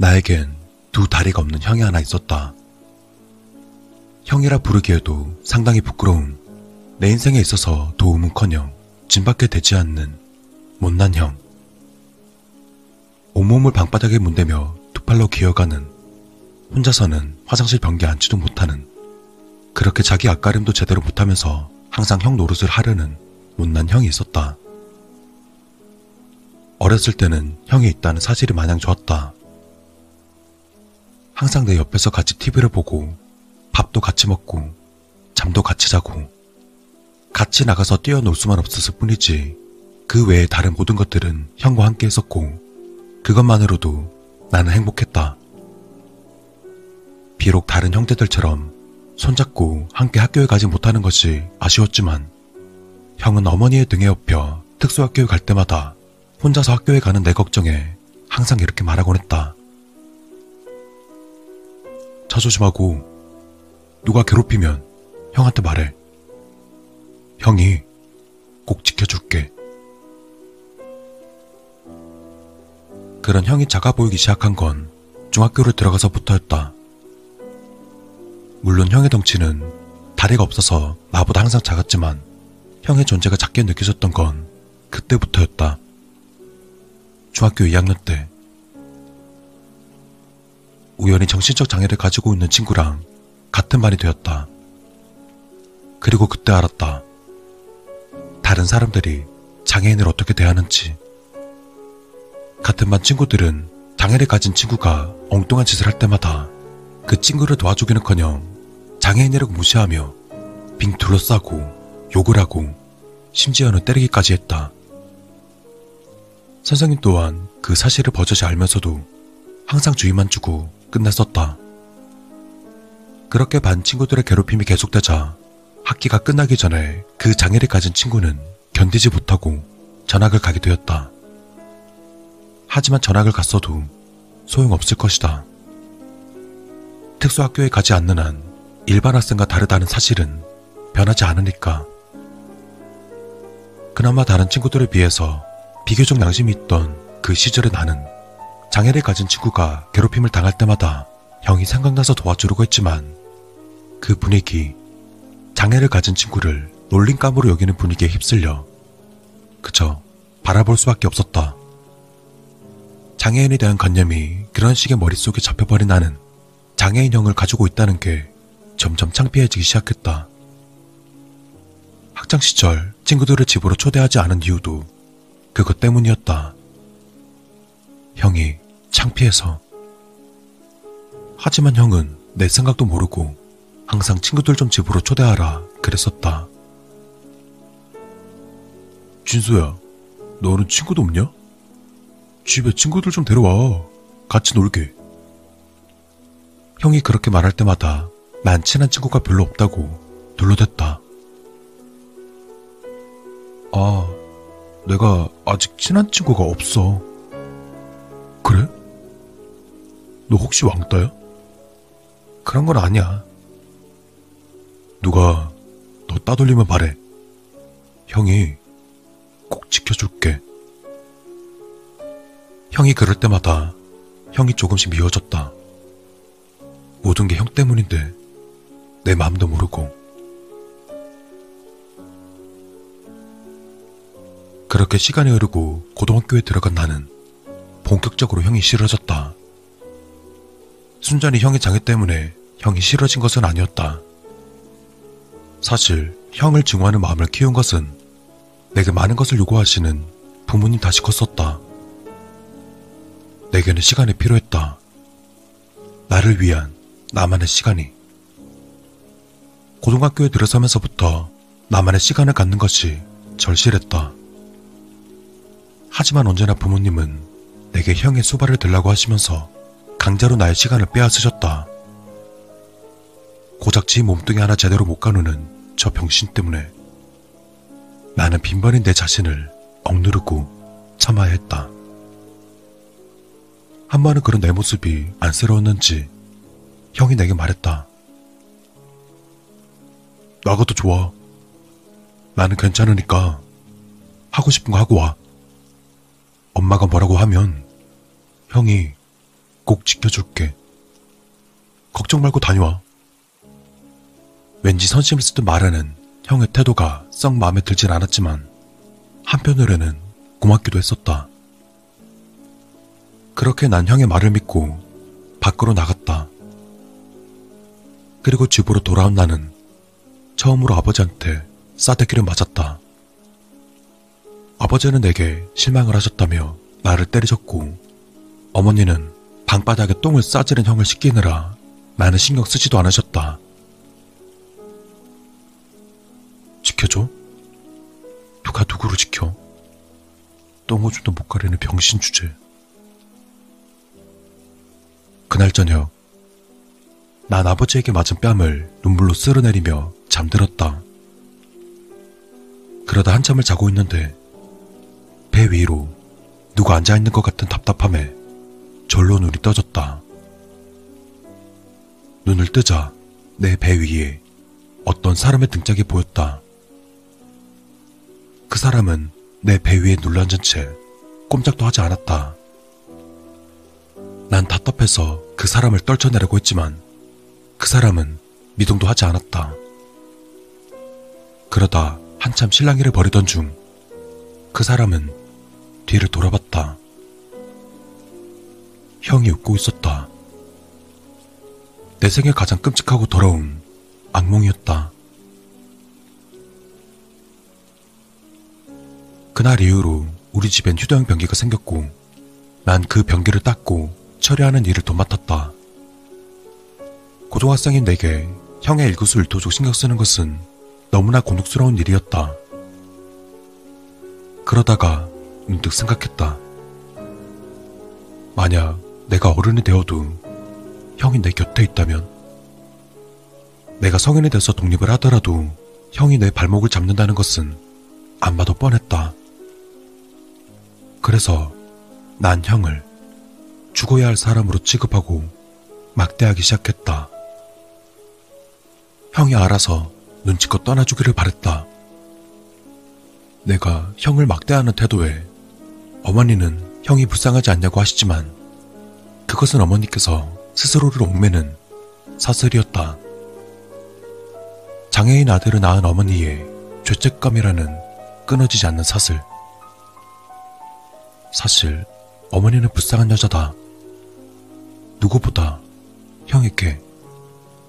나에겐 두 다리가 없는 형이 하나 있었다. 형이라 부르기에도 상당히 부끄러운 내 인생에 있어서 도움은커녕 짐밖에 되지 않는 못난 형. 온몸을 방바닥에 문대며 두 팔로 기어가는 혼자서는 화장실 변기 앉지도 못하는 그렇게 자기 앞가림도 제대로 못하면서 항상 형 노릇을 하려는 못난 형이 있었다. 어렸을 때는 형이 있다는 사실이 마냥 좋았다. 항상 내 옆에서 같이 TV를 보고 밥도 같이 먹고 잠도 같이 자고 같이 나가서 뛰어놀 수만 없었을 뿐이지 그 외에 다른 모든 것들은 형과 함께 했었고 그것만으로도 나는 행복했다. 비록 다른 형제들처럼 손잡고 함께 학교에 가지 못하는 것이 아쉬웠지만 형은 어머니의 등에 업혀 특수학교에 갈 때마다 혼자서 학교에 가는 내 걱정에 항상 이렇게 말하곤 했다. 차 조심하고 누가 괴롭히면 형한테 말해. 형이 꼭 지켜줄게. 그런 형이 작아 보이기 시작한 건 중학교를 들어가서부터였다. 물론 형의 덩치는 다리가 없어서 나보다 항상 작았지만 형의 존재가 작게 느껴졌던 건 그때부터였다. 중학교 2학년 때 우연히 정신적 장애를 가지고 있는 친구랑 같은 반이 되었다. 그리고 그때 알았다. 다른 사람들이 장애인을 어떻게 대하는지. 같은 반 친구들은 장애를 가진 친구가 엉뚱한 짓을 할 때마다 그 친구를 도와주기는커녕 장애인이라고 무시하며 빙 둘러싸고 욕을 하고 심지어는 때리기까지 했다. 선생님 또한 그 사실을 버젓이 알면서도 항상 주의만 주고 끝냈었다. 그렇게 반 친구들의 괴롭힘이 계속되자 학기가 끝나기 전에 그 장애를 가진 친구는 견디지 못하고 전학을 가게 되었다. 하지만 전학을 갔어도 소용없을 것이다. 특수학교에 가지 않는 한 일반 학생과 다르다는 사실은 변하지 않으니까. 그나마 다른 친구들에 비해서 비교적 양심이 있던 그 시절의 나는 장애를 가진 친구가 괴롭힘을 당할 때마다 형이 생각나서 도와주려고 했지만 그 분위기, 장애를 가진 친구를 놀림감으로 여기는 분위기에 휩쓸려 그저 바라볼 수밖에 없었다. 장애인에 대한 관념이 그런 식의 머릿속에 잡혀버린 나는 장애인형을 가지고 있다는 게 점점 창피해지기 시작했다. 학창 시절 친구들을 집으로 초대하지 않은 이유도 그것 때문이었다. 형이 창피해서. 하지만 형은 내 생각도 모르고 항상 친구들 좀 집으로 초대하라 그랬었다. 진수야, 너는 친구도 없냐? 집에 친구들 좀 데려와. 같이 놀게. 형이 그렇게 말할 때마다 난 친한 친구가 별로 없다고 둘러댔다. 아, 내가 아직 친한 친구가 없어. 너 혹시 왕따야? 그런 건 아니야. 누가 너 따돌리면 말해. 형이 꼭 지켜줄게. 형이 그럴 때마다 형이 조금씩 미워졌다. 모든 게 형 때문인데 내 마음도 모르고. 그렇게 시간이 흐르고 고등학교에 들어간 나는 본격적으로 형이 싫어졌다. 순전히 형의 장애 때문에 형이 싫어진 것은 아니었다. 사실 형을 증오하는 마음을 키운 것은 내게 많은 것을 요구하시는 부모님 탓이 컸었다. 내게는 시간이 필요했다. 나를 위한 나만의 시간이. 고등학교에 들어서면서부터 나만의 시간을 갖는 것이 절실했다. 하지만 언제나 부모님은 내게 형의 수발을 들라고 하시면서 강제로 나의 시간을 빼앗으셨다. 고작 지 몸뚱이 하나 제대로 못 가누는 저 병신 때문에 나는 빈번히 내 자신을 억누르고 참아야 했다. 한 번은 그런 내 모습이 안쓰러웠는지 형이 내게 말했다. 나가도 좋아. 나는 괜찮으니까 하고 싶은 거 하고 와. 엄마가 뭐라고 하면 형이 꼭 지켜줄게. 걱정 말고 다녀와. 왠지 선심을 쓰듯 말하는 형의 태도가 썩 마음에 들진 않았지만 한편으로는 고맙기도 했었다. 그렇게 난 형의 말을 믿고 밖으로 나갔다. 그리고 집으로 돌아온 나는 처음으로 아버지한테 싸대기를 맞았다. 아버지는 내게 실망을 하셨다며 나를 때리셨고 어머니는 방바닥에 똥을 싸지른 형을 씻기느라 나는 신경 쓰지도 않으셨다. 지켜줘? 누가 누구를 지켜? 똥오줌도 못 가리는 병신 주제. 그날 저녁, 난 아버지에게 맞은 뺨을 눈물로 쓸어내리며 잠들었다. 그러다 한참을 자고 있는데 배 위로 누가 앉아있는 것 같은 답답함에 절로 눈이 떠졌다. 눈을 뜨자 내 배 위에 어떤 사람의 등짝이 보였다. 그 사람은 내 배 위에 눌러앉은 채 꼼짝도 하지 않았다. 난 답답해서 그 사람을 떨쳐내려고 했지만 그 사람은 미동도 하지 않았다. 그러다 한참 실랑이를 벌이던 중 그 사람은 뒤를 돌아봤다. 형이 웃고 있었다. 내 생에 가장 끔찍하고 더러운 악몽이었다. 그날 이후로 우리 집엔 휴대용 변기가 생겼고 난 그 변기를 닦고 처리하는 일을 도맡았다. 고등학생인 내게 형의 일거수일투족 신경 쓰는 것은 너무나 곤혹스러운 일이었다. 그러다가 문득 생각했다. 만약 내가 어른이 되어도 형이 내 곁에 있다면, 내가 성인이 돼서 독립을 하더라도 형이 내 발목을 잡는다는 것은 안 봐도 뻔했다. 그래서 난 형을 죽어야 할 사람으로 취급하고 막대하기 시작했다. 형이 알아서 눈치껏 떠나주기를 바랬다. 내가 형을 막대하는 태도에 어머니는 형이 불쌍하지 않냐고 하시지만 그것은 어머니께서 스스로를 옥매는 사슬이었다. 장애인 아들을 낳은 어머니의 죄책감이라는 끊어지지 않는 사슬. 사실 어머니는 불쌍한 여자다. 누구보다 형에게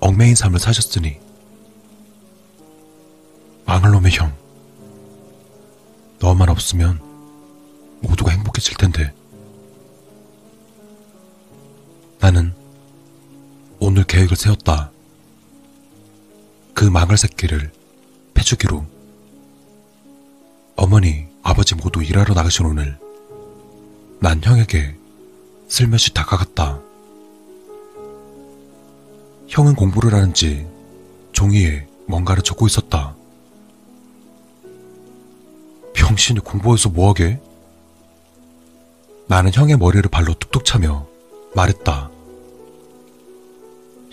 얽매인 삶을 사셨으니 망할 놈의 형. 너만 없으면 모두가 행복해질 텐데. 오늘 계획을 세웠다. 그 망할 새끼를 패주기로. 어머니, 아버지 모두 일하러 나가신 오늘 난 형에게 슬며시 다가갔다. 형은 공부를 하는지 종이에 뭔가를 적고 있었다. 병신이 공부해서 뭐하게? 나는 형의 머리를 발로 툭툭 차며 말했다.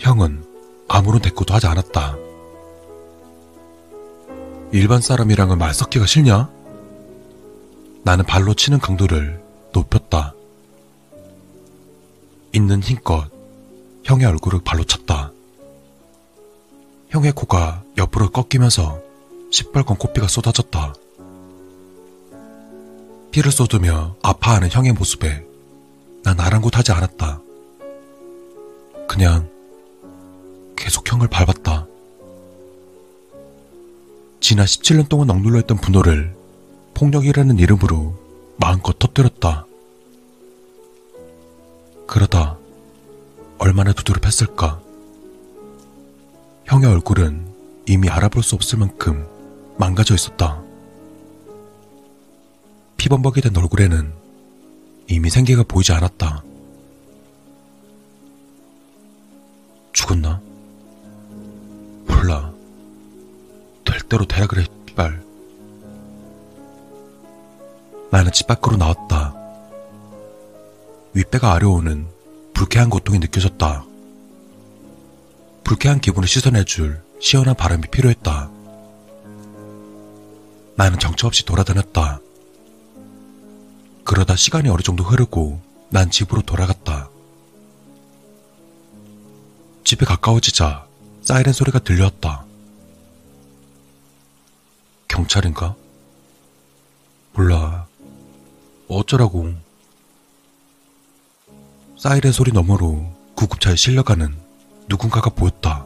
형은 아무런 대꾸도 하지 않았다. 일반 사람이랑은 말 섞기가 싫냐? 나는 발로 치는 강도를 높였다. 있는 힘껏 형의 얼굴을 발로 찼다. 형의 코가 옆으로 꺾이면서 시뻘건 코피가 쏟아졌다. 피를 쏟으며 아파하는 형의 모습에 난 아랑곳하지 않았다. 그냥 계속 형을 밟았다. 지난 17년 동안 억눌러 있던 분노를 폭력이라는 이름으로 마음껏 터뜨렸다. 그러다 얼마나 두드럽했을까. 형의 얼굴은 이미 알아볼 수 없을 만큼 망가져 있었다. 피범벅이 된 얼굴에는 이미 생기가 보이지 않았다. 죽었나? 될 대로 돼야 그래, 발. 나는 집 밖으로 나왔다. 윗배가 아려오는 불쾌한 고통이 느껴졌다. 불쾌한 기분을 씻어내줄 시원한 바람이 필요했다. 나는 정처 없이 돌아다녔다. 그러다 시간이 어느 정도 흐르고 난 집으로 돌아갔다. 집에 가까워지자 사이렌 소리가 들려왔다. 경찰인가? 몰라. 어쩌라고. 사이렌 소리 너머로 구급차에 실려가는 누군가가 보였다.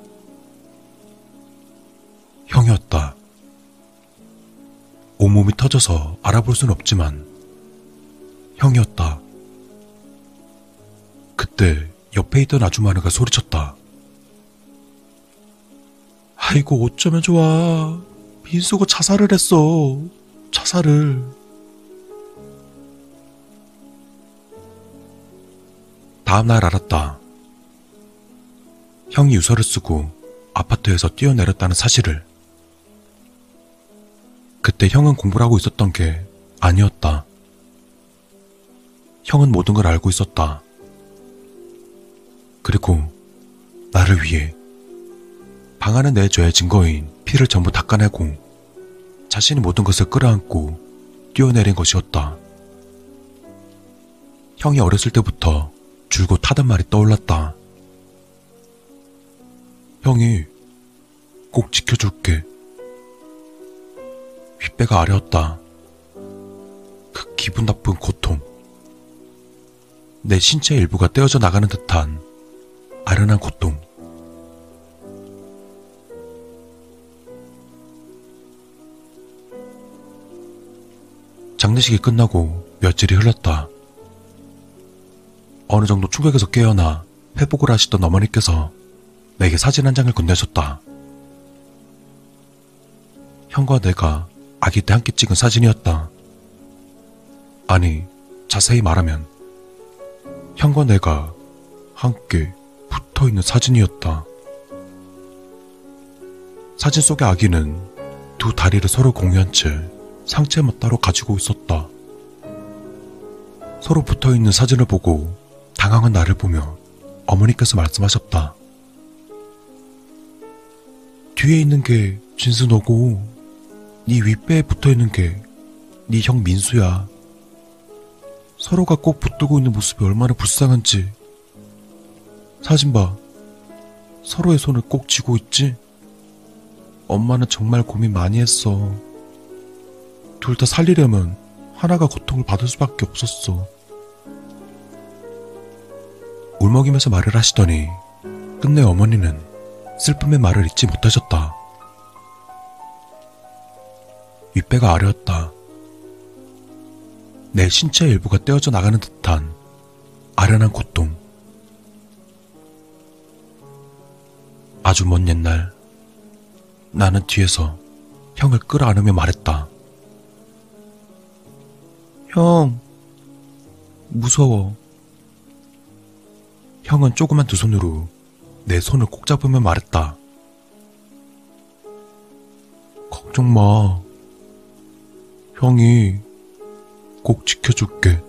형이었다. 온몸이 터져서 알아볼 순 없지만 형이었다. 그때 옆에 있던 아주마누가 소리쳤다. 아이고 어쩌면 좋아. 민수가 자살을 했어. 자살을. 다음날 알았다. 형이 유서를 쓰고 아파트에서 뛰어내렸다는 사실을. 그때 형은 공부를 하고 있었던 게 아니었다. 형은 모든 걸 알고 있었다. 그리고 나를 위해 방 안에 내 죄의 증거인 피를 전부 닦아내고 자신이 모든 것을 끌어안고 뛰어내린 것이었다. 형이 어렸을 때부터 줄곧 타던 말이 떠올랐다. 형이 꼭 지켜줄게. 윗배가 아려웠다. 그 기분 나쁜 고통. 내 신체 일부가 떼어져 나가는 듯한 아련한 고통. 장례식이 끝나고 며칠이 흘렀다. 어느 정도 충격에서 깨어나 회복을 하시던 어머니께서 내게 사진 한 장을 건네줬다. 형과 내가 아기 때 함께 찍은 사진이었다. 아니, 자세히 말하면 형과 내가 함께 붙어 있는 사진이었다. 사진 속의 아기는 두 다리를 서로 공유한 채 상체만 따로 가지고 있었다. 서로 붙어 있는 사진을 보고 당황한 나를 보며 어머니께서 말씀하셨다. 뒤에 있는 게 진수 너고 네 윗배에 붙어 있는 게 네 형 민수야. 서로가 꼭 붙들고 있는 모습이 얼마나 불쌍한지. 사진 봐. 서로의 손을 꼭 쥐고 있지? 엄마는 정말 고민 많이 했어. 둘 다 살리려면 하나가 고통을 받을 수밖에 없었어. 울먹이면서 말을 하시더니 끝내 어머니는 슬픔의 말을 잊지 못하셨다. 윗배가 아려웠다. 내 신체 일부가 떼어져 나가는 듯한 아련한 고통. 아주 먼 옛날, 나는 뒤에서 형을 끌어안으며 말했다. 형, 무서워. 형은 조그만 두 손으로 내 손을 꼭 잡으며 말했다. 걱정 마. 형이 꼭 지켜줄게.